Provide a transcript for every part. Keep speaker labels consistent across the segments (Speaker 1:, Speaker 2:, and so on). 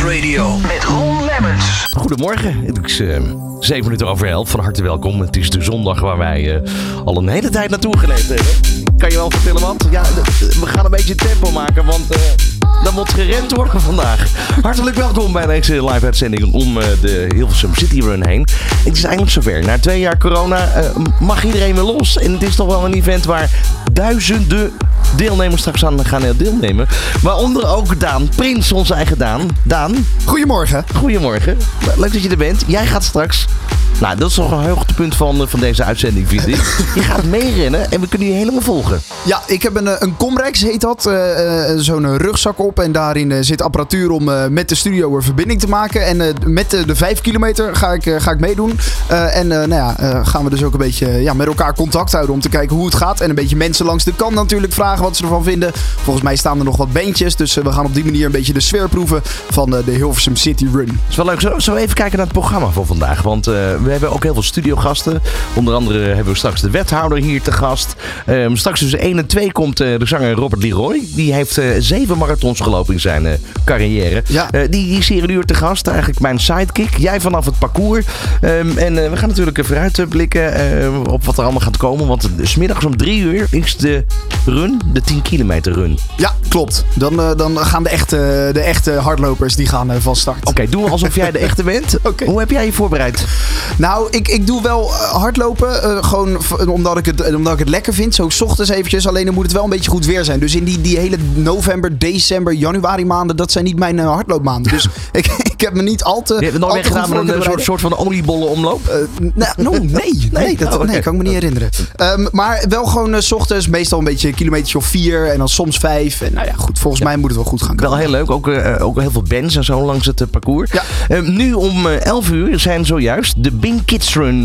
Speaker 1: Radio met Ron Lemmens.
Speaker 2: Goedemorgen, het is eh, 7 minuten over 11. Van harte welkom. Het is de zondag waar wij eh, al een hele tijd naartoe geleefd hebben. Kan je wel vertellen wat? Ja, we gaan een beetje tempo maken, want eh er moet gerend worden vandaag. Hartelijk welkom bij deze live uitzending om eh, de Hilversum City Run heen. Het is eindelijk zover. Na twee jaar corona eh, mag iedereen weer los. En het is toch wel een event waar duizenden deelnemers straks aan gaan eh, deelnemen. Waaronder ook Daan Prins, onze eigen Daan. Daan,
Speaker 3: Goedemorgen.
Speaker 2: Goedemorgen. Leuk dat je er bent. Jij gaat straks. Nou, dat is toch een hoogtepunt van, eh, van deze uitzending, vind ik. Je gaat meerennen en we kunnen je helemaal volgen.
Speaker 3: Ja, ik heb een, eh, een Comrex, heet dat. Zo'n rugzak op. En daarin zit apparatuur om met de studio een verbinding te maken. En met de, de 5 kilometer ga ik, ga ik meedoen. En nou ja, gaan we dus ook een beetje ja, met elkaar contact houden om te kijken hoe het gaat. En een beetje mensen langs de kant natuurlijk vragen wat ze ervan vinden. Volgens mij staan er nog wat bandjes. Dus eh, we gaan op die manier een beetje de sfeer proeven van eh, de Hilversum City Run.
Speaker 2: Dat is wel leuk. Zullen we even kijken naar het programma voor vandaag? Want eh, we hebben ook heel veel studiogasten. Onder andere hebben we straks de wethouder hier te gast. Ehm, straks tussen 1 en 2 komt de zanger Robert Leroy. Die heeft eh, zeven marathons gelopen in zijn carrière.
Speaker 3: Ja.
Speaker 2: Die, die is hier een uur te gast. Eigenlijk mijn sidekick. Jij vanaf het parcours. Ehm, en we gaan natuurlijk even vooruitblikken eh, op wat er allemaal gaat komen. Want eh, s middags om 3 uur is de run, de 10 kilometer run.
Speaker 3: Ja, klopt. Dan, eh, dan gaan de echte, de echte hardlopers die gaan eh, van start.
Speaker 2: Oké, doe alsof jij de echte bent. Hoe heb jij je voorbereid?
Speaker 3: Nou, ik, ik doe wel eh, hardlopen. gewoon omdat ik, het, omdat ik het lekker vind. Zo 's ochtends eventjes. Alleen dan moet het wel een beetje goed weer zijn. Dus in die, die hele november, december, januari maanden. Dat zijn niet mijn hardloopmaanden. Dus ik, ik heb me niet al te.
Speaker 2: Je hebt het nooit weggedaan met een soort, van oliebollen omloop?
Speaker 3: Eh, nou, no, nee, nee, dat,
Speaker 2: Oh,
Speaker 3: nee, kan ik me niet herinneren. Ehm, maar wel gewoon 's ochtends, meestal een beetje een kilometer of vier en dan soms vijf. En nou ja, goed, volgens mij moet het wel goed gaan komen.
Speaker 2: Wel heel leuk, ook, eh, ook heel veel bands en zo langs het eh, parcours.
Speaker 3: Ja.
Speaker 2: Eh, nu om eh, 11 uur zijn zojuist de Bing Kids Run.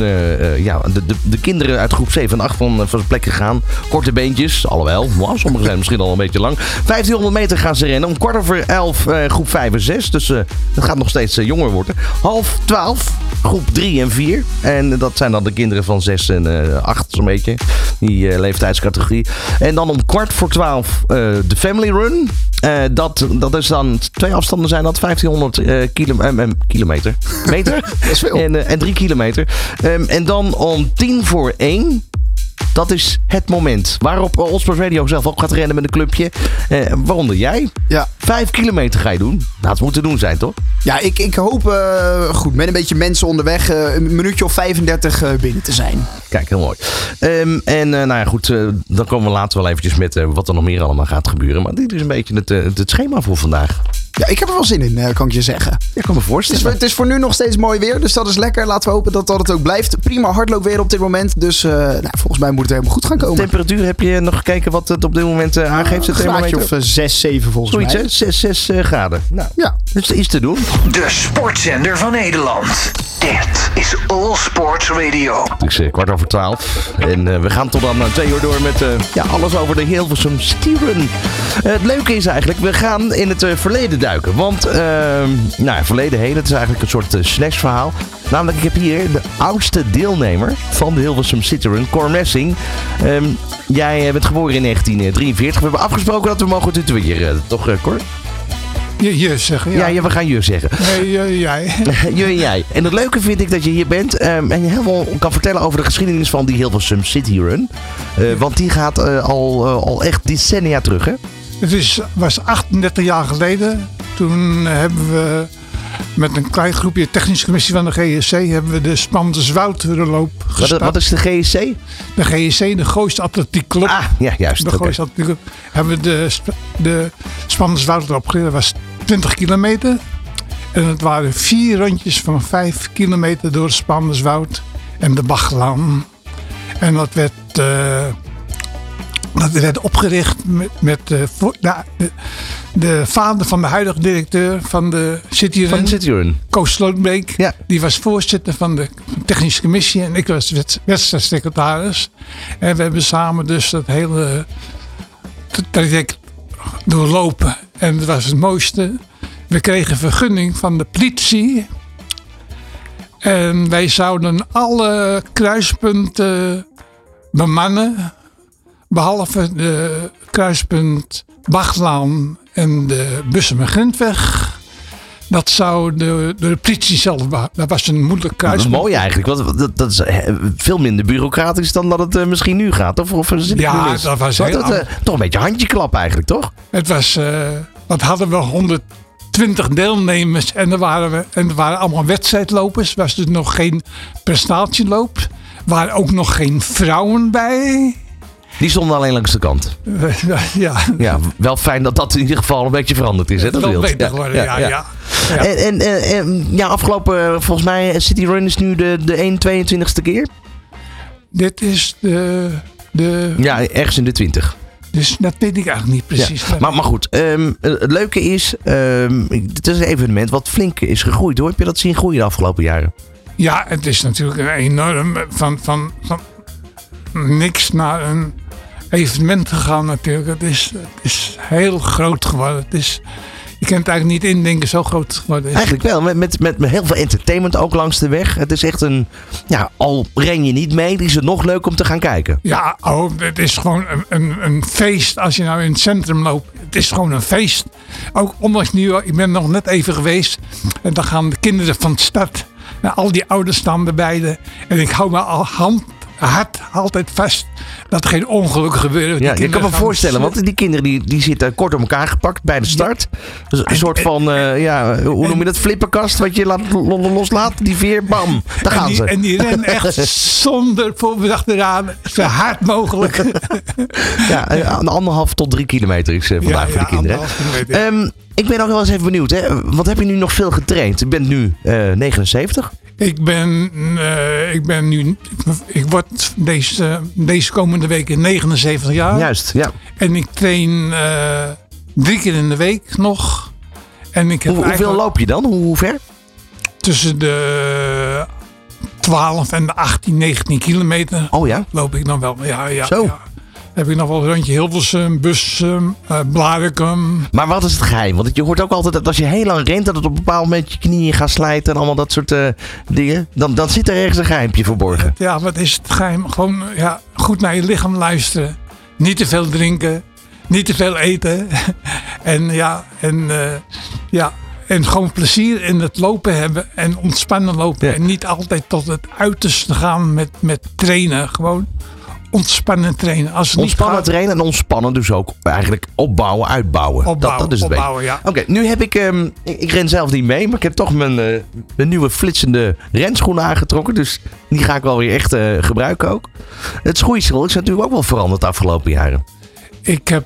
Speaker 2: ja, de, de, de kinderen uit groep 7 en 8 van, van plek gegaan. Korte beentjes, alhoewel. Wow, sommige zijn misschien al een beetje lang. 1500 meter gaan ze rennen. Om kwart over 11 eh, groep 5 en 6. Dus het gaat nog steeds jonger worden. Half 12 groep 3 en 4. En dat zijn dan de kinderen van 6 en eh 8 zo'n beetje. Die leeftijdscategorie. En dan om kwart voor 12 eh, de Family Run. Eh, dat, dat is dan twee afstanden zijn dat 1500 eh, kilo, kilometer. Meter?
Speaker 3: Dat is veel.
Speaker 2: En, en 3 kilometer. Ehm, en dan om tien voor 1. Dat is het moment waarop Osprey Radio zelf ook gaat rennen met een clubje. Waaronder jij.
Speaker 3: Ja,
Speaker 2: Vijf kilometer ga je doen. Nou, het moet te doen zijn, toch?
Speaker 3: Ja ik, ik hoop eh, goed met een beetje mensen onderweg eh, een minuutje of 35 eh, binnen te zijn.
Speaker 2: Kijk, heel mooi. Ehm, en nou ja, goed, dan komen we later wel eventjes met wat er nog meer allemaal gaat gebeuren. Maar dit is een beetje het, het schema voor vandaag.
Speaker 3: Ja, ik heb er wel zin in, eh, kan ik je zeggen.
Speaker 2: Ja, ik kan me
Speaker 3: Het is,
Speaker 2: voorstellen.
Speaker 3: het is voor nu nog steeds mooi weer, dus dat is lekker. Laten we hopen dat dat het ook blijft. Prima hardloopweer op dit moment, dus eh, nou, volgens mij moet het helemaal goed gaan komen.
Speaker 2: Temperatuur, heb je nog gekeken wat het op dit moment eh, aangeeft?
Speaker 3: Een
Speaker 2: Het
Speaker 3: graadje
Speaker 2: thermometer?
Speaker 3: of 6, 7 volgens
Speaker 2: Zoiets,
Speaker 3: mij.
Speaker 2: hè? 6, 6 eh, graden. Nou,
Speaker 3: Ja,
Speaker 2: dus er is te doen.
Speaker 1: De sportzender van Nederland. Dit is All Sports Radio.
Speaker 2: Het is kwart over twaalf. En eh, we gaan tot dan twee uur door met eh, ja, alles over de Hilversum. Eh, het leuke is eigenlijk, we gaan in het eh, verleden duiken. Want, eh, nou, verleden heen, het is eigenlijk een soort uh, slashverhaal. Namelijk, ik heb hier de oudste deelnemer van de Hilversum City Run, Cor Messing. Ehm, jij eh, bent geboren in 1943. We hebben afgesproken dat we mogen tutoyeren, toch, eh, Cor?
Speaker 4: Je, je zeggen, ja.
Speaker 2: Ja, we gaan je zeggen.
Speaker 4: Nee, eh, jij.
Speaker 2: Je en jij. En het leuke vind ik dat je hier bent ehm, en je helemaal kan vertellen over de geschiedenis van die Hilversum City Run. Eh, want die gaat eh, al, eh, al echt decennia terug, hè?
Speaker 4: Het is, was 38 jaar geleden. Toen hebben we met een klein groepje technische commissie van de GSC hebben we de Spandeswoudloop
Speaker 2: Wat,
Speaker 4: gestart.
Speaker 2: wat is de GSC?
Speaker 4: De GSC, de Gooiste Atletiek Club.
Speaker 2: Ah, ja, juist.
Speaker 4: de
Speaker 2: oké.
Speaker 4: Gooiste Atletiek Club. Hebben we de, de Spandeswoudloop gereden. Dat was 20 kilometer. En het waren vier rondjes van 5 kilometer door het Spandeswoud en de Bachlaan. En dat werd, eh, dat werd opgericht met, met eh, nou, de, de vader van de huidige directeur van de City
Speaker 2: Van
Speaker 4: Run,
Speaker 2: de City Run.
Speaker 4: Koos Slootbeek.
Speaker 2: Ja.
Speaker 4: Die was voorzitter van de technische commissie en ik was wedstrijdsecretaris. En we hebben samen dus dat hele traject doorlopen. En dat was het mooiste. We kregen vergunning van de politie. En wij zouden alle kruispunten bemannen. Behalve de kruispunt Bachlaan en de Bussum Grindweg. Dat zou de, de politie zelf, dat was een moeilijk
Speaker 2: Dat is
Speaker 4: kruis.
Speaker 2: mooi eigenlijk. Want dat, dat is eh, veel minder bureaucratisch dan dat het eh, misschien nu gaat. Of, of
Speaker 4: Ja, dat was heel
Speaker 2: eh, Toch een beetje handjeklap eigenlijk, toch?
Speaker 4: Het was, eh, wat hadden we, 120 deelnemers en er waren, we, en er waren allemaal wedstrijdlopers. was dus nog geen prestatieloop. Er waren ook nog geen vrouwen bij.
Speaker 2: Die stonden alleen langs de kant.
Speaker 4: ja,
Speaker 2: Ja, wel fijn dat dat in ieder geval een beetje veranderd is. Hè, dat
Speaker 4: wel
Speaker 2: beeld.
Speaker 4: beter geworden. Ja, ja, ja.
Speaker 2: En, en, eh, eh, ja, afgelopen, eh, volgens mij, eh, City Run is nu de, de 122ste keer.
Speaker 4: Dit is de, de
Speaker 2: Ja, ergens in de 20.
Speaker 4: dus dat weet ik eigenlijk niet precies.
Speaker 2: Ja. Maar, maar goed, ehm, eh, het leuke is, ehm, het is een evenement wat flink is gegroeid. Hoe heb je dat zien groeien de afgelopen jaren?
Speaker 4: Ja, het is natuurlijk enorm van, van, van niks naar een evenement gegaan natuurlijk. Het is, het is heel groot geworden. Het is, je kunt het eigenlijk niet indenken, zo groot geworden is.
Speaker 2: Eigenlijk wel, met, met, met heel veel entertainment ook langs de weg. Het is echt een, ja, al ren je niet mee, is het nog leuk om te gaan kijken.
Speaker 4: Ja, oh, het is gewoon een, een, een feest als je nou in het centrum loopt. Het is gewoon een feest. Ook ondanks nu, ik ben nog net even geweest. En dan gaan de kinderen van de stad. En al die ouders staan erbij. En ik hou me al hand, hard altijd vast dat er geen ongelukken gebeuren. Die
Speaker 2: Ja, je kan me voorstellen, want die kinderen die, die zitten kort op elkaar gepakt bij de start. Dus een soort van, eh, ja, hoe noem je dat, flipperkast wat je laat, lo- loslaat. Die veer, bam, daar
Speaker 4: En
Speaker 2: gaan
Speaker 4: die,
Speaker 2: ze.
Speaker 4: en die rennen echt zonder voorbedacht eraan. Zo hard mogelijk.
Speaker 2: Ja, eh, een anderhalf tot drie kilometer is vandaag
Speaker 4: Ja,
Speaker 2: voor de kinderen. Ehm, ik ben ook wel eens even benieuwd, hè? wat heb je nu nog veel getraind? Je bent nu eh 79.
Speaker 4: Ik ben, eh, ik ben nu, ik word deze, deze komende week 79 jaar.
Speaker 2: Juist, ja.
Speaker 4: En ik train eh, drie keer in de week nog. En ik heb
Speaker 2: Hoe, hoeveel loop je dan? Hoe, hoe ver?
Speaker 4: tussen de 12 en de 18, 19 kilometer
Speaker 2: Oh ja,
Speaker 4: loop ik dan wel. Ja, ja,
Speaker 2: Zo.
Speaker 4: ja. Heb ik nog wel een rondje Hilversum, Bussum, uh,
Speaker 2: maar wat is het geheim? Want je hoort ook altijd dat als je heel lang rent, dat het op een bepaald moment je knieën gaat slijten en allemaal dat soort eh, dingen. Dan, dan zit er ergens een geheimpje verborgen.
Speaker 4: Ja, wat is het geheim? Gewoon ja, goed naar je lichaam luisteren. Niet te veel drinken. Niet te veel eten. en ja, en, eh, ja, en gewoon plezier in het lopen hebben. En ontspannen lopen.
Speaker 2: Ja.
Speaker 4: En niet altijd tot het uiterste gaan met, met trainen. Gewoon ontspannen trainen. Als het
Speaker 2: Ontspannen
Speaker 4: niet gaat,
Speaker 2: trainen en ontspannen dus ook eigenlijk opbouwen, uitbouwen.
Speaker 4: opbouwen.
Speaker 2: dat, dat is het
Speaker 4: opbouwen ja.
Speaker 2: Oké, nu heb ik, ehm, ik, ik ren zelf niet mee, maar ik heb toch mijn, eh, mijn nieuwe flitsende renschoenen aangetrokken. Dus die ga ik wel weer echt eh, gebruiken ook. Het schoeisel is natuurlijk ook wel veranderd de afgelopen jaren.
Speaker 4: Ik heb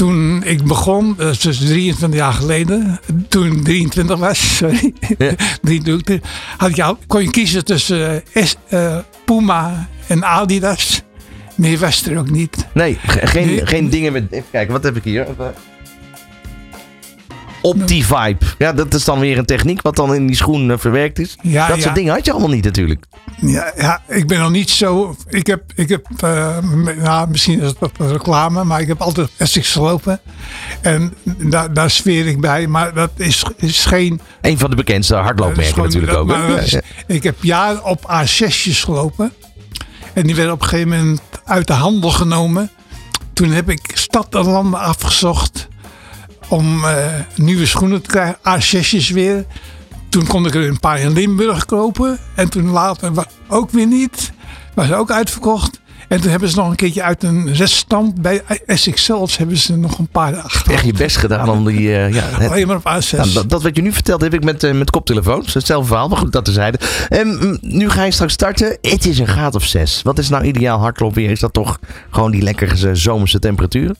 Speaker 4: toen ik begon, dat is dus 23 jaar geleden, toen ik 23 was, sorry,
Speaker 2: Ja.
Speaker 4: 23, had al, kon je kiezen tussen eh, eh, Puma en Adidas. Meer was er ook niet.
Speaker 2: Nee, ge- geen,
Speaker 4: Nee.
Speaker 2: geen dingen met... Even kijken, wat heb ik hier? Even- Opti-Vibe. Ja, dat is dan weer een techniek wat dan in die schoen eh, verwerkt is.
Speaker 4: Ja,
Speaker 2: dat
Speaker 4: ja.
Speaker 2: soort dingen had je allemaal niet natuurlijk.
Speaker 4: Ja, ja, ik ben nog niet zo. Ik heb, ik heb nou, misschien is het reclame, maar ik heb altijd Essex gelopen. En daar, daar sfeer ik bij. Maar dat is, is geen.
Speaker 2: Een van de bekendste hardloopmerken
Speaker 4: gewoon-
Speaker 2: natuurlijk
Speaker 4: dat-
Speaker 2: ook.
Speaker 4: maar is- Ik heb jaren op A6'jes gelopen. En die werden op een gegeven moment uit de handel genomen. Toen heb ik stad en landen afgezocht om eh, nieuwe schoenen te krijgen. A6'jes weer. Toen kon ik er een paar in Limburg kopen. En toen later ook weer niet. Was ook uitverkocht. En toen hebben ze nog een keertje uit een reststand bij Essex zelfs hebben ze nog een paar achter.
Speaker 2: Echt je best gedaan om die... eh, ja, het-
Speaker 4: Alleen maar op A6.
Speaker 2: Nou, dat, dat wat je nu vertelt heb ik met, eh, met koptelefoons. Hetzelfde verhaal, maar goed, dat tezijde. Um, nu ga je straks starten. Het is een graad of zes. Wat is nou ideaal hardloopweer? Is dat toch gewoon die lekkere zomerse temperaturen?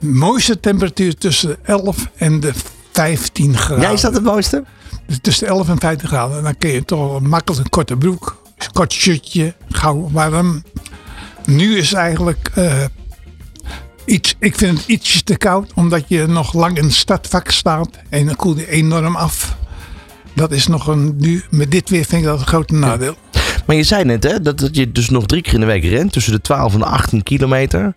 Speaker 4: Mooiste temperatuur tussen de 11 en de 15 graden.
Speaker 2: Ja, is dat het mooiste?
Speaker 4: Dus tussen de 11 en 15 graden. En dan kun je toch makkelijk een korte broek, een kort shirtje, gauw warm. Nu is eigenlijk eh, iets, ik vind het ietsje te koud, omdat je nog lang in het stadvak staat en dan koel je enorm af. Dat is nog een, nu, met dit weer vind ik dat een grote nadeel.
Speaker 2: Maar je zei net hè, dat, dat je dus nog drie keer in de week rent. Tussen de 12 en de 18 kilometer.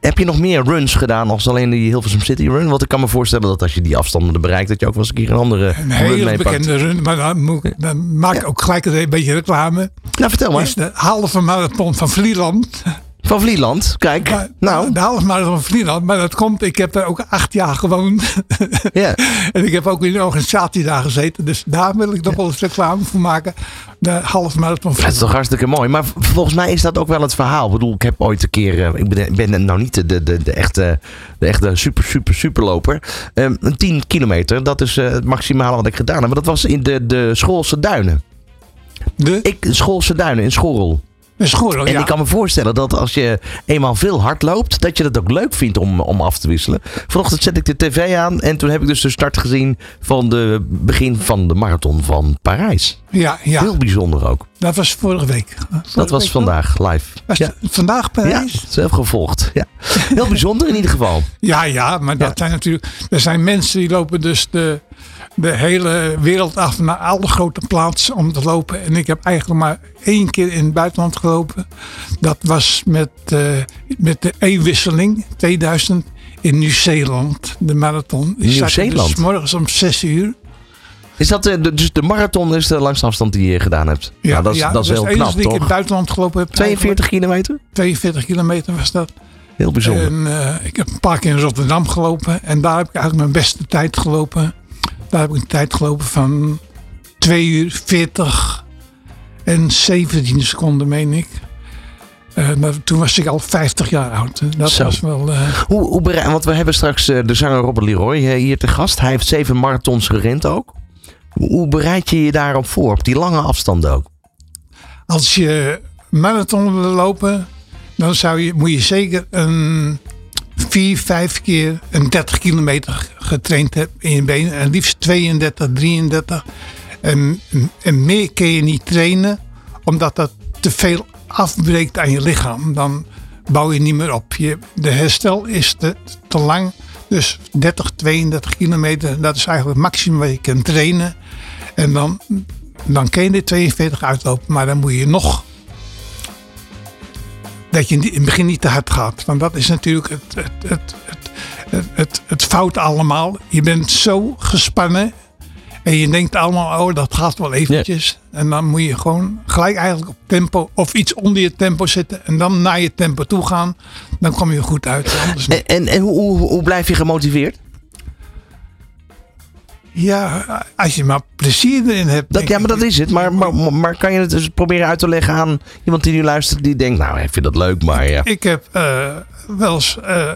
Speaker 2: Heb je nog meer runs gedaan als alleen die Hilversum City Run? Want ik kan me voorstellen dat als je die afstanden bereikt, dat je ook wel eens een keer een andere
Speaker 4: Een hele bekende run, maar dan, moet, ik- dan maak ik ook gelijk een beetje reclame.
Speaker 2: Nou, vertel maar.
Speaker 4: is de halve marathon van Vlieland.
Speaker 2: Van Vlieland, kijk.
Speaker 4: Maar-
Speaker 2: nou,
Speaker 4: De marathon van Vlieland. Maar dat komt, ik heb daar ook acht jaar gewoond.
Speaker 2: ja.
Speaker 4: en ik heb ook in de organisatie daar gezeten. Dus daar wil ik nog wel eens reclame voor maken. De halve marathon van
Speaker 2: Dat is toch hartstikke mooi. Maar volgens mij is dat ook wel het verhaal. Ik bedoel, ik heb ooit een keer. eh, ik ben, ben nou niet de, de, de, de echte, de echte super, super, superloper. Ehm, een 10 kilometer, dat is eh, het maximale wat ik gedaan heb. Maar dat was in de, de Schoolse Duinen.
Speaker 4: De,
Speaker 2: Ik, Schoolse Duinen in Schorrel. En
Speaker 4: ja.
Speaker 2: ik kan me voorstellen dat als je eenmaal veel hard loopt, dat je dat ook leuk vindt om, om af te wisselen. Vanochtend zet ik de tv aan en toen heb ik dus de start gezien van de begin van de marathon van Parijs.
Speaker 4: ja, ja,
Speaker 2: Heel bijzonder ook.
Speaker 4: dat was vorige week. Vorige
Speaker 2: Dat was
Speaker 4: week
Speaker 2: vandaag live.
Speaker 4: Was
Speaker 2: Ja.
Speaker 4: vandaag
Speaker 2: Ja,
Speaker 4: Parijs?
Speaker 2: zelf gevolgd. Ja. Heel bijzonder in ieder geval.
Speaker 4: Ja, ja, maar dat
Speaker 2: Ja.
Speaker 4: zijn natuurlijk. Er zijn mensen die lopen dus de, de hele wereld af naar alle grote plaatsen om te lopen. En ik heb eigenlijk maar één keer in het buitenland gelopen. Dat was met, eh, met de E-wisseling 2000 in Nieuw-Zeeland, de marathon.
Speaker 2: Nieuw-Zeeland?
Speaker 4: Dus 's morgens om 6 uur.
Speaker 2: Is dat de, de- dus de marathon is de langste afstand die je gedaan hebt?
Speaker 4: Ja,
Speaker 2: Nou, dat is,
Speaker 4: ja,
Speaker 2: dat is
Speaker 4: dus
Speaker 2: heel
Speaker 4: enige
Speaker 2: knap,
Speaker 4: die ik in
Speaker 2: toch?
Speaker 4: het buitenland gelopen heb.
Speaker 2: 42 kilometer?
Speaker 4: eigenlijk. 42 kilometer was dat.
Speaker 2: Heel bijzonder.
Speaker 4: En eh, ik heb een paar keer in Rotterdam gelopen. En daar heb ik eigenlijk mijn beste tijd gelopen. Daar heb ik een tijd gelopen van 2 uur 40 en 17 seconden, meen ik. Eh, maar toen was ik al 50 jaar oud. Dat
Speaker 2: Zo.
Speaker 4: was wel. eh,
Speaker 2: Hoe, hoe want we hebben straks eh, de zanger Robert Leroy hier te gast. Hij heeft zeven marathons gerend ook. Hoe, hoe bereid je je daarop voor? Op die lange afstanden ook?
Speaker 4: als je marathon wil lopen, dan zou je, moet je zeker een 4, 5 keer een 30 kilometer getraind hebben in je benen. En liefst 32, 33. En, en meer kun je niet trainen, omdat dat te veel afbreekt aan je lichaam. Dan bouw je niet meer op. Je, de herstel is te, te lang. Dus 30, 32 kilometer, dat is eigenlijk het maximum wat je kunt trainen. En dan, dan kun je de 42 uitlopen, maar dan moet je nog. Dat je in het begin niet te hard gaat. Want dat is natuurlijk het, het, het, het, het, het, het fout allemaal. Je bent zo gespannen. En je denkt allemaal, oh, dat gaat wel eventjes. En dan moet je gewoon gelijk eigenlijk op tempo of iets onder je tempo zitten. En dan naar je tempo toe gaan. Dan kom je goed uit.
Speaker 2: En, en, en hoe, hoe, hoe blijf je gemotiveerd?
Speaker 4: Ja, als je maar plezier erin hebt.
Speaker 2: Dat, ja, maar dat is het. Maar, maar, maar kan je het dus proberen uit te leggen aan iemand die nu luistert, die denkt, nou, ik vind dat leuk, maar ja.
Speaker 4: Ik heb eh, wel eens. eh,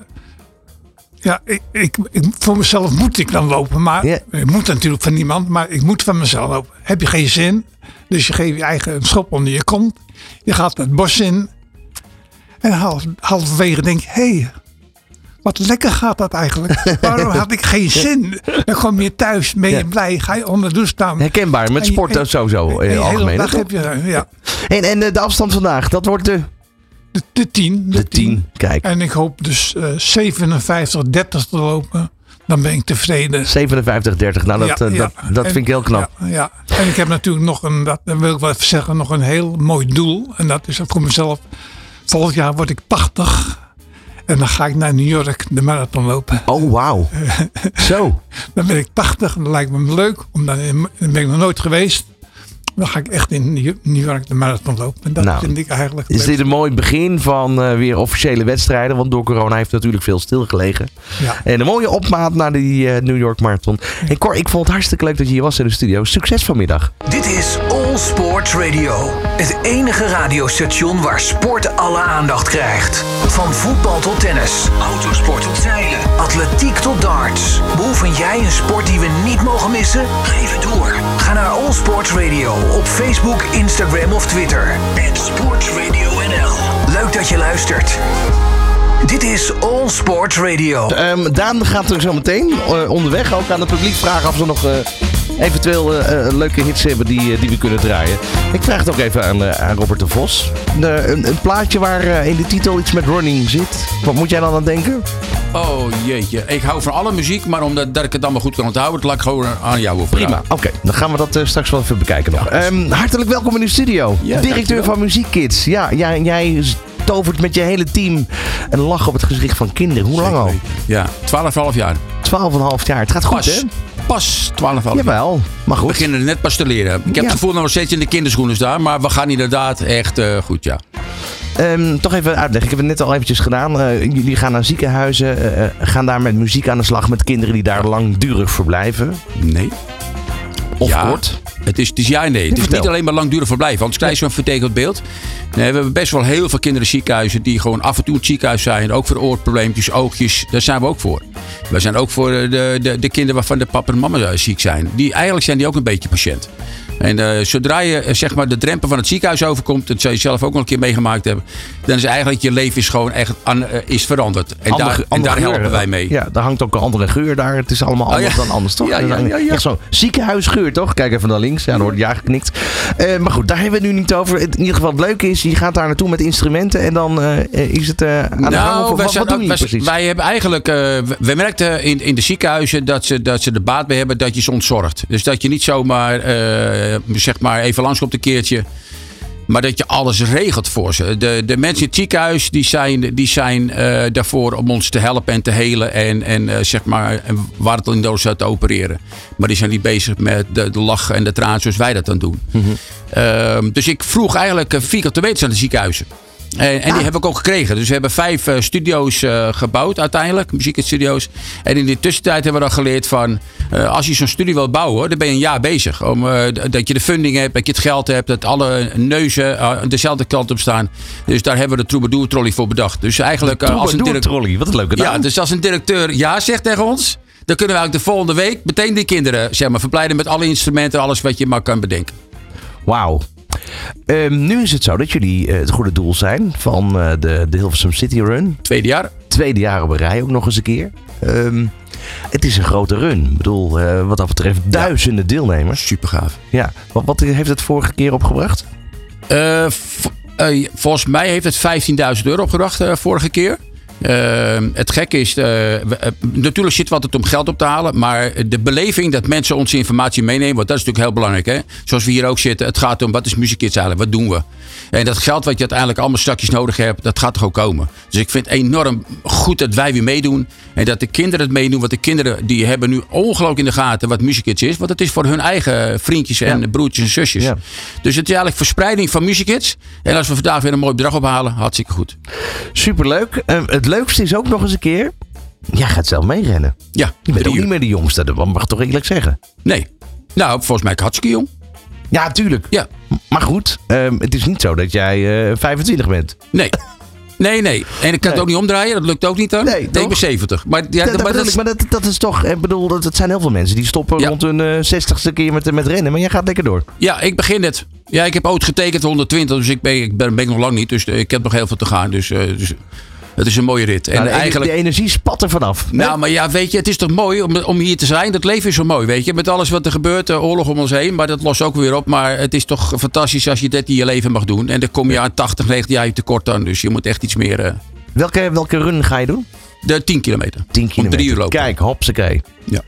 Speaker 4: ja, ik, ik, ik- voor mezelf moet ik dan lopen. Maar
Speaker 2: Ja.
Speaker 4: ik moet natuurlijk van niemand. Maar ik moet van mezelf lopen. Heb je geen zin? Dus je geeft je eigen een schop onder je kont. Je gaat het bos in. En half, halverwege denk je: hé, hey, wat lekker gaat dat eigenlijk. Waarom had ik geen zin? Dan kom je thuis, ben je
Speaker 2: Ja.
Speaker 4: blij, ga je onder de douche staan.
Speaker 2: Herkenbaar, met
Speaker 4: En
Speaker 2: sport
Speaker 4: en-
Speaker 2: sowieso in
Speaker 4: En
Speaker 2: het
Speaker 4: de
Speaker 2: algemeen.
Speaker 4: dag heb je, ja,
Speaker 2: En, en eh, de afstand vandaag, dat wordt de,
Speaker 4: de, de tien.
Speaker 2: de 10. Kijk,
Speaker 4: En ik hoop dus eh 57, 30 te lopen. Dan ben ik tevreden.
Speaker 2: 57, 30. Nou, dat,
Speaker 4: Ja,
Speaker 2: eh,
Speaker 4: ja.
Speaker 2: dat, dat
Speaker 4: En-
Speaker 2: vind ik heel knap.
Speaker 4: Ja, ja. En ik heb natuurlijk nog een, dat wil ik wel even zeggen, nog een heel mooi doel. En dat is voor mezelf. Volgend jaar word ik 80. En dan ga ik naar New York de marathon lopen.
Speaker 2: Oh, wauw. Zo.
Speaker 4: Dan ben ik 80 en dat lijkt me leuk. Omdat dan ben ik nog nooit geweest. Dan ga ik echt in New York de marathon lopen. En dat
Speaker 2: Nou,
Speaker 4: vind ik eigenlijk
Speaker 2: Is dit een mooi begin van eh, weer officiële wedstrijden? Want door corona heeft natuurlijk veel stilgelegen.
Speaker 4: Ja.
Speaker 2: En een mooie opmaat naar die eh, New York Marathon. En Cor, ik vond het hartstikke leuk dat je hier was in de studio. Succes vanmiddag.
Speaker 1: Dit is All Sports Radio. Het enige radiostation waar sport alle aandacht krijgt. Van voetbal tot tennis, autosport tot zeilen, atletiek tot darts. Beoefen jij een sport die we niet mogen missen? Geef het door. Ga naar All Sports Radio op Facebook, Instagram of Twitter. @sportsradio_nl. Leuk dat je luistert. Dit is All Sports Radio.
Speaker 2: Ehm, Daan gaat er zo meteen eh, onderweg ook aan het publiek vragen of ze nog eh, eventueel eh, eh, leuke hits hebben die, eh, die we kunnen draaien. Ik vraag het ook even aan, aan Robert de Vos. De- een, een plaatje waar eh, in de titel iets met running zit. Wat moet jij dan aan denken?
Speaker 5: Oh jeetje, ik hou van alle muziek, maar omdat dat ik het allemaal goed kan onthouden, laat ik gewoon aan jou over.
Speaker 2: Prima, oké. Dan gaan we dat straks wel even bekijken nog. Ehm, hartelijk welkom in de studio.
Speaker 5: Ja,
Speaker 2: Directeur
Speaker 5: dankjewel.
Speaker 2: van Muziekkids. Ja, jij, jij tovert met je hele team een lach op het gezicht van kinderen. Hoe lang al?
Speaker 5: Ja, 12,5 jaar.
Speaker 2: 12,5 jaar. Het gaat goed,
Speaker 5: Pas,
Speaker 2: hè?
Speaker 5: pas 12,5 jaar.
Speaker 2: Jawel, maar
Speaker 5: We
Speaker 2: goed.
Speaker 5: beginnen net pas te leren. Ik heb
Speaker 2: Ja.
Speaker 5: het gevoel dat we nog steeds in de kinderschoenen staan, maar we gaan inderdaad echt eh, goed, ja.
Speaker 2: Ehm, toch even uitleggen. Ik heb het net al eventjes gedaan. Eh, jullie gaan naar ziekenhuizen, eh, gaan daar met muziek aan de slag met kinderen die daar langdurig verblijven.
Speaker 5: Nee.
Speaker 2: Of
Speaker 5: Ja.
Speaker 2: kort.
Speaker 5: Het is, het is ja nee. Het is niet alleen maar langdurig verblijf. Anders krijg je zo'n vertekend beeld. Nee, we hebben best wel heel veel kinderen in ziekenhuizen die gewoon af en toe het ziekenhuis zijn. Ook voor oorprobleempjes, oogjes. Daar zijn we ook voor. We zijn ook voor eh, de, de, de kinderen waarvan de papa en mama eh, ziek zijn. Die, eigenlijk zijn die ook een beetje patiënt. En eh, zodra je eh, zeg maar de drempel van het ziekenhuis overkomt, dat zou je zelf ook nog een keer meegemaakt hebben, dan is eigenlijk je leven is gewoon echt eh, is veranderd. En
Speaker 2: Andere-
Speaker 5: daar, en daar
Speaker 2: geur.
Speaker 5: helpen wij mee.
Speaker 2: Ja, daar hangt ook een andere geur daar. Het is allemaal
Speaker 5: Oh,
Speaker 2: anders
Speaker 5: ja.
Speaker 2: dan anders, toch?
Speaker 5: Ja, ja, ja, ja.
Speaker 2: Echt zo'n ziekenhuisgeur, toch? Kijk even naar links. Ja, dan wordt ja geknikt. Maar goed, daar hebben we nu niet over. In ieder geval het leuke is, je gaat daar naartoe met instrumenten en dan is het aan de gang. Of
Speaker 5: wij,
Speaker 2: wat,
Speaker 5: zijn
Speaker 2: wat doen
Speaker 5: wij,
Speaker 2: precies?
Speaker 5: wij hebben eigenlijk, we- merkten in, in de ziekenhuizen dat ze, dat ze er baat bij hebben dat je ze ontzorgt. Dus dat je niet zomaar, zeg maar, even langskomt een keertje. Maar dat je alles regelt voor ze. De, de mensen in het ziekenhuis die zijn, die zijn eh, daarvoor om ons te helpen en te helen. En, en eh, zeg maar, en waar het in is te opereren. Maar die zijn niet bezig met de, de lach en de traan zoals wij dat dan doen. Ehm, dus ik vroeg eigenlijk uh, vierkante meters aan de ziekenhuizen. En, en die heb ik ook gekregen. Dus we hebben vijf eh, studio's eh, gebouwd uiteindelijk, muziekstudio's. En in de tussentijd hebben we dan geleerd van, eh, als je zo'n studio wil bouwen, dan ben je een jaar bezig. Om, eh, dat je de funding hebt, dat je het geld hebt, dat alle neuzen eh, dezelfde kant op staan. Dus daar hebben we de Troubadour Trolley voor bedacht. Dus eigenlijk eh, als een
Speaker 2: Troubadour
Speaker 5: direct-
Speaker 2: trolley, wat een leuke naam.
Speaker 5: ja, dus als een directeur ja zegt tegen ons, dan kunnen we eigenlijk de volgende week meteen die kinderen zeg maar, verblijden met alle instrumenten, alles wat je maar kan bedenken.
Speaker 2: Wauw. Ehm, nu is het zo dat jullie eh, het goede doel zijn van eh, de, de Hilversum City Run.
Speaker 5: Tweede jaar.
Speaker 2: Tweede jaar op een rij ook nog eens een keer. Ehm, het is een grote run. Ik bedoel, eh, wat dat betreft duizenden deelnemers.
Speaker 5: Super gaaf.
Speaker 2: Ja. Wat, wat heeft het vorige keer opgebracht?
Speaker 5: Volgens mij heeft het 15.000 euro opgebracht vorige keer. Eh, het gekke is, eh, eh, natuurlijk zit wat het om geld op te halen. Maar de beleving dat mensen onze informatie meenemen, want dat is natuurlijk heel belangrijk. Hè? Zoals we hier ook zitten, het gaat om wat is eigenlijk, wat doen we? En dat geld wat je uiteindelijk allemaal strakjes nodig hebt, dat gaat toch ook komen. Dus ik vind het enorm goed dat wij weer meedoen. En dat de kinderen het meedoen. Want de kinderen die hebben nu ongelooflijk in de gaten wat muziekkids is. Want het is voor hun eigen vriendjes en
Speaker 2: Ja.
Speaker 5: broertjes en zusjes.
Speaker 2: Ja.
Speaker 5: Dus het is eigenlijk verspreiding van muziekkids. En als we vandaag weer een mooi bedrag ophalen, hartstikke goed.
Speaker 2: Superleuk. Ehm, het leukste is ook nog eens een keer. Jij gaat zelf meerennen.
Speaker 5: Ja,
Speaker 2: Je bent ook niet meer de jongste, dat mag ik toch eerlijk zeggen.
Speaker 5: Nee. Nou, volgens mij hartstikke jong.
Speaker 2: Ja, tuurlijk.
Speaker 5: Ja.
Speaker 2: Maar goed, ehm, het is niet zo dat jij eh 25 bent.
Speaker 5: Nee. Nee, nee. En ik kan het ook niet omdraaien. Dat lukt ook niet dan.
Speaker 2: Nee,
Speaker 5: ben 70. Maar, ja,
Speaker 2: dat,
Speaker 5: maar dat
Speaker 2: maar dat, dat is toch, ik bedoel, dat, dat zijn heel veel mensen die stoppen
Speaker 5: Ja.
Speaker 2: rond hun eh 60ste keer met, met rennen. Maar jij gaat lekker door.
Speaker 5: Ja, ik begin net. Ja, ik heb ooit getekend 120. Dus ik ben, ik ben, ben ik nog lang niet. Dus eh, ik heb nog heel veel te gaan. Dus, eh, dus het is een mooie rit. En
Speaker 2: Nou, de,
Speaker 5: eigenlijk...
Speaker 2: de energie spat er vanaf.
Speaker 5: Nou, maar ja, weet je, het is toch mooi om, om hier te zijn. Dat leven is zo mooi, weet je. Met alles wat er gebeurt, de oorlog om ons heen. Maar dat lost ook weer op. Maar het is toch fantastisch als je dit in je leven mag doen. En dan kom je aan 80, 90 jaar tekort aan. Dus je moet echt iets meer... eh,
Speaker 2: welke, welke run ga je doen?
Speaker 5: De 10 kilometer.
Speaker 2: 10
Speaker 5: Om
Speaker 2: kilometer.
Speaker 5: drie uur lopen.
Speaker 2: Kijk, hopsakee.
Speaker 5: Ja,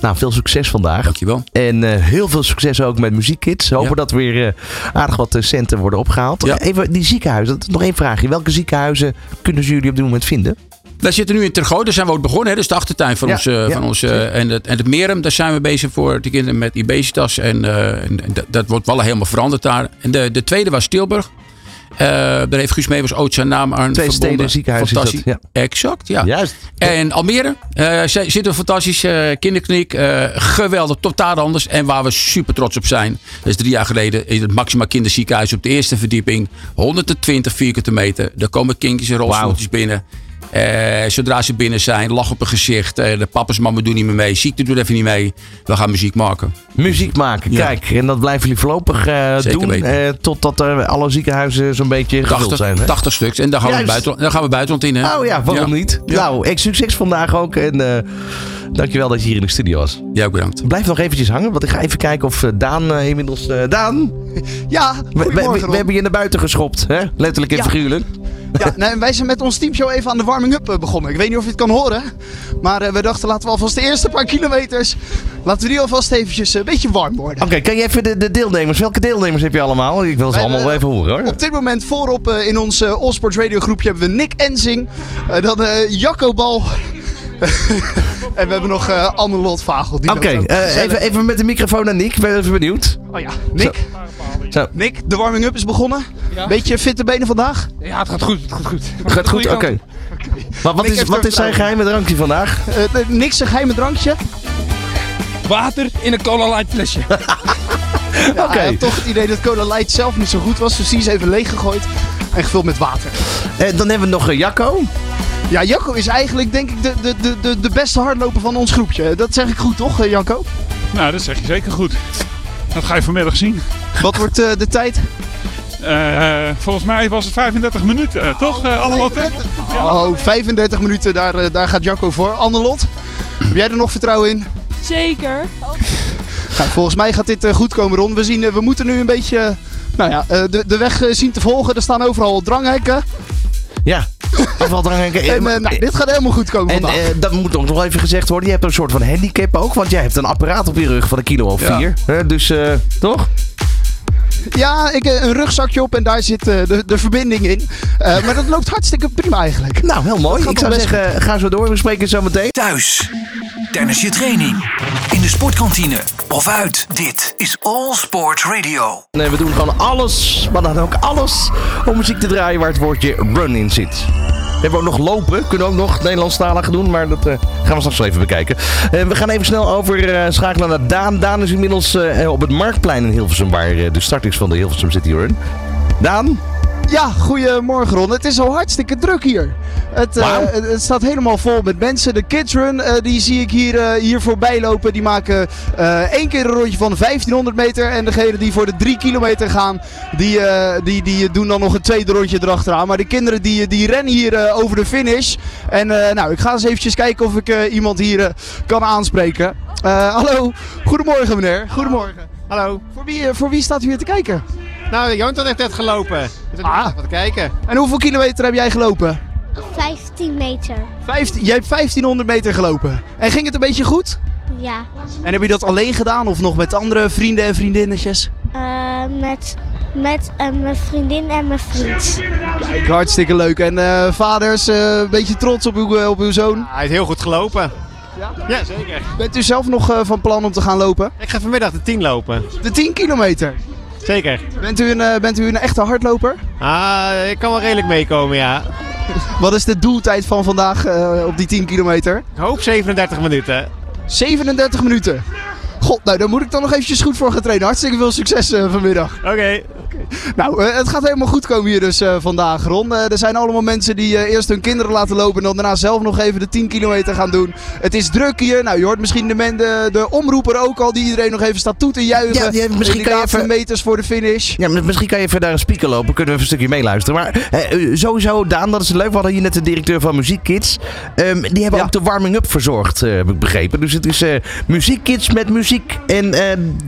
Speaker 2: Nou, veel succes vandaag.
Speaker 5: dankjewel.
Speaker 2: En eh, heel veel succes ook met muziekkids. Hopen
Speaker 5: Ja.
Speaker 2: dat weer eh, aardig wat eh, centen worden opgehaald.
Speaker 5: Ja.
Speaker 2: Even die ziekenhuizen. Dat is nog één vraagje. Welke ziekenhuizen kunnen ze jullie op dit moment vinden?
Speaker 5: Wij zitten nu in Tergooi, daar zijn we ook begonnen. Hè? Dat is de achtertuin van
Speaker 2: Ja,
Speaker 5: ons.
Speaker 2: ja,
Speaker 5: van ons en, het, en het Merum, daar zijn we bezig voor de kinderen met. En, eh, en, en dat, dat wordt wel helemaal veranderd daar. En de, de tweede was Tilburg. Eh, daar heeft Guus Meeuwis ooit zijn naam aan
Speaker 2: Twee
Speaker 5: verbonden.
Speaker 2: steden ziekenhuis is dat,
Speaker 5: Fantastisch. Exact, ja.
Speaker 2: Juist.
Speaker 5: En Almere eh, zi- zit een fantastische eh, kinderkliniek. geweldig, totaal anders. En waar we super trots op zijn. Dat is drie jaar geleden in het Maxima Kinderziekenhuis op de eerste verdieping. 120 vierkante meter. Daar komen kindjes en rolstoeltjes binnen. Eh, zodra ze binnen zijn, lach op een gezicht. Eh, de papa's mama doen niet meer mee. Ziekte doet even niet mee. We gaan muziek maken.
Speaker 2: Muziek maken.
Speaker 5: Ja.
Speaker 2: Kijk, en dat blijven jullie voorlopig eh,
Speaker 5: Zeker
Speaker 2: doen. eh, totdat er alle ziekenhuizen zo'n beetje gevuld
Speaker 5: 80,
Speaker 2: zijn. Hè?
Speaker 5: 80 stuks. En dan gaan, we buitenland, dan gaan we buitenland in. Hè?
Speaker 2: Oh ja, waarom
Speaker 5: Ja.
Speaker 2: niet?
Speaker 5: Ja.
Speaker 2: Nou, ik succes vandaag ook. En eh, dankjewel dat je hier in de studio was.
Speaker 5: Jij ook bedankt.
Speaker 2: Blijf nog eventjes hangen, want ik ga even kijken of Daan inmiddels... Daan,
Speaker 3: Ja,
Speaker 2: we, we-
Speaker 3: goedemorgen
Speaker 2: we
Speaker 3: Ron.
Speaker 2: hebben je naar buiten geschopt. Hè? Letterlijk en
Speaker 3: Ja.
Speaker 2: figuurlijk.
Speaker 3: Ja, nee, wij zijn met ons teamshow even aan de warming-up eh, begonnen. Ik weet niet of je het kan horen. Maar eh, we dachten, laten we alvast de eerste paar kilometers... laten we die alvast eventjes eh, een beetje warm worden.
Speaker 2: Oké, kan je even de, de deelnemers... Welke deelnemers heb je allemaal? Ik wil ze
Speaker 3: Wij
Speaker 2: allemaal wel even horen hoor.
Speaker 3: Op dit moment voorop in ons eh Allsports Radio groepje hebben we Nick Enzing. dan Jacco Bal. en we hebben nog Anne Lot Vagel.
Speaker 2: Oké, even, even met de microfoon naar Nick. Ik ben even benieuwd.
Speaker 3: Oh ja, Nick.
Speaker 2: Zo,
Speaker 3: Nick, de warming-up is begonnen. Beetje fitte benen vandaag?
Speaker 4: Ja, het gaat goed. Het gaat goed.
Speaker 2: gaat goed? Oké. Wat, wat,
Speaker 3: Nick
Speaker 2: is, wat is zijn geheime drankje vandaag?
Speaker 3: Eh, eh, Nick, zijn geheime drankje?
Speaker 4: Water in een cola light flesje.
Speaker 3: Ja,
Speaker 2: Oké.
Speaker 3: Hij had toch het idee dat Cola Light zelf niet zo goed was. Dus die is even leeggegooid en gevuld met water.
Speaker 2: Eh, dan hebben we nog eh, Jacco.
Speaker 3: Ja, Jacco is eigenlijk denk ik de, de, de, de, de beste hardloper van ons groepje. Dat zeg ik goed toch, Jacco?
Speaker 6: Nou, dat zeg je zeker goed. Dat ga je vanmiddag zien.
Speaker 3: Wat wordt eh, de tijd?
Speaker 6: Eh, volgens mij was het 35 minuten, eh, toch? Uh, Annelotte?
Speaker 3: Oh, 35 minuten, daar, daar gaat Jacco voor. Annelot, heb jij er nog vertrouwen in?
Speaker 7: Zeker.
Speaker 3: Nou, volgens mij gaat dit goed komen, Ron. We, zien, we moeten nu een beetje nou ja, eh, de, de weg zien te volgen. Er staan overal dranghekken.
Speaker 2: Ja.
Speaker 3: En eh, nou, dit gaat helemaal goed komen
Speaker 2: En
Speaker 3: vandaag.
Speaker 2: eh, dat moet ook nog even gezegd worden. Je hebt een soort van handicap ook. Want jij hebt een apparaat op je rug van een kilo of
Speaker 3: Ja.
Speaker 2: vier. Hè, dus eh, toch?
Speaker 3: Ja, ik, een rugzakje op en daar zit eh, de, de verbinding in. Eh, maar dat loopt hartstikke prima eigenlijk.
Speaker 2: Nou, heel mooi. Ik zou zeggen, ga zo door. We spreken zo meteen.
Speaker 1: Thuis, tijdens je training, in de sportkantine of uit. Dit is All Sport Radio.
Speaker 2: Nee, we doen gewoon alles, maar dan ook alles om muziek te draaien waar het woordje run in zit. We hebben ook nog lopen, kunnen ook nog Nederlandstalig doen, maar dat eh, gaan we straks even bekijken. Eh, we gaan even snel over eh, schakelen naar Daan. Daan is inmiddels op het Marktplein in Hilversum, waar de start is van de Hilversum City Run. Daan?
Speaker 3: Ja, goedemorgen Ron. Het is al hartstikke druk hier. Het, eh, het, staat helemaal vol met mensen. De Kids Run, eh, die zie ik hier, eh, hier voorbij lopen. Die maken één keer een rondje van 1500 meter. En degene die voor de 3 kilometer gaan, die, die, die doen dan nog een tweede rondje erachteraan. Maar de kinderen die, die rennen hier over de finish. En nou, ik ga eens eventjes kijken of ik iemand hier kan aanspreken. Hallo, goedemorgen meneer. Goedemorgen.
Speaker 8: Hallo.
Speaker 3: Voor wie, voor wie staat u hier te kijken?
Speaker 8: Nou, Jonathan heeft net gelopen. Dus
Speaker 3: Ah.
Speaker 8: Wat kijken.
Speaker 3: En hoeveel kilometer heb jij gelopen?
Speaker 9: 15 meter.
Speaker 3: 15, jij hebt 1500 meter gelopen. En ging het een beetje goed?
Speaker 9: Ja.
Speaker 3: En heb je dat alleen gedaan of nog met andere vrienden en vriendinnetjes?
Speaker 9: Eh, met met eh, mijn vriendin en mijn vriend.
Speaker 3: Kijk, hartstikke leuk. En eh, vaders, een beetje trots op uw, op uw zoon.
Speaker 8: Hij heeft heel goed gelopen.
Speaker 3: Ja?
Speaker 8: Ja, zeker.
Speaker 3: Bent u zelf nog eh, van plan om te gaan lopen?
Speaker 8: Ik ga vanmiddag de 10 lopen.
Speaker 3: De 10 kilometer.
Speaker 8: Zeker.
Speaker 3: Bent u een, eh, bent u een echte hardloper?
Speaker 8: Ah, ik kan wel redelijk meekomen, ja.
Speaker 3: Wat is de doeltijd van vandaag eh, op die 10 kilometer?
Speaker 8: Ik hoop 37 minuten.
Speaker 3: 37 minuten. God, nou daar moet ik dan nog eventjes goed voor gaan trainen. Hartstikke veel succes eh, vanmiddag.
Speaker 8: Oké.
Speaker 3: Nou, eh, het gaat helemaal goed komen hier dus eh, vandaag, Ron. Eh, er zijn allemaal mensen die eerst hun kinderen laten lopen en dan daarna zelf nog even de 10 kilometer gaan doen. Het is druk hier. Nou, je hoort misschien de, men, de, de omroeper ook al die iedereen nog even staat toe te juichen.
Speaker 2: Ja, ja, misschien
Speaker 3: die
Speaker 2: kan je even-
Speaker 3: meters voor de finish.
Speaker 2: Ja, misschien kan je even naar een speaker lopen. Kunnen we even een stukje meeluisteren. Maar eh, sowieso, Daan, dat is leuk. We hadden hier net de directeur van Muziek Kids. Ehm, die hebben
Speaker 3: Ja.
Speaker 2: ook de warming-up verzorgd, heb ik begrepen. Dus het is Muziek Kids met muziek en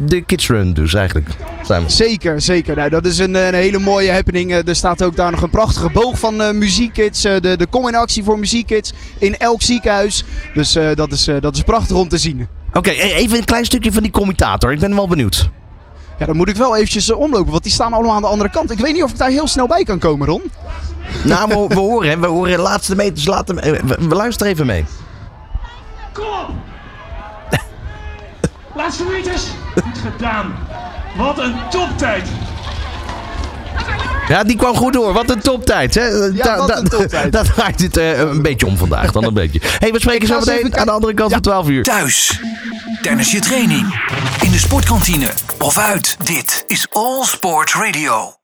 Speaker 2: de Kids Run dus eigenlijk. Samen.
Speaker 3: Zeker, zeker. Nou, dat is een, een hele mooie happening. Eh, er staat ook daar nog een prachtige boog van eh muziekkids. Eh, de, de kom in actie voor muziekkids in elk ziekenhuis. Dus eh, dat, is, eh, dat is prachtig om te zien.
Speaker 2: Oké, eh, even een klein stukje van die commentator. Ik ben wel benieuwd.
Speaker 3: Ja, dan moet ik wel eventjes omlopen, want die staan allemaal aan de andere kant. Ik weet niet of ik daar heel snel bij kan komen, Ron.
Speaker 2: Nou, we, we horen, we horen de laatste meters. Laten, we, luisteren even mee.
Speaker 10: Laatste meters. Goed gedaan. Wat een toptijd.
Speaker 2: Ja, die kwam goed door. Wat een toptijd. Hè?
Speaker 3: Ja, wat een toptijd.
Speaker 2: Dat draait het eh, een beetje om vandaag. Dan een beetje. hey, we spreken zo meteen aan de andere kant van 12 uur.
Speaker 1: Thuis, tijdens je training, in de sportkantine of uit. Dit is All Sport Radio.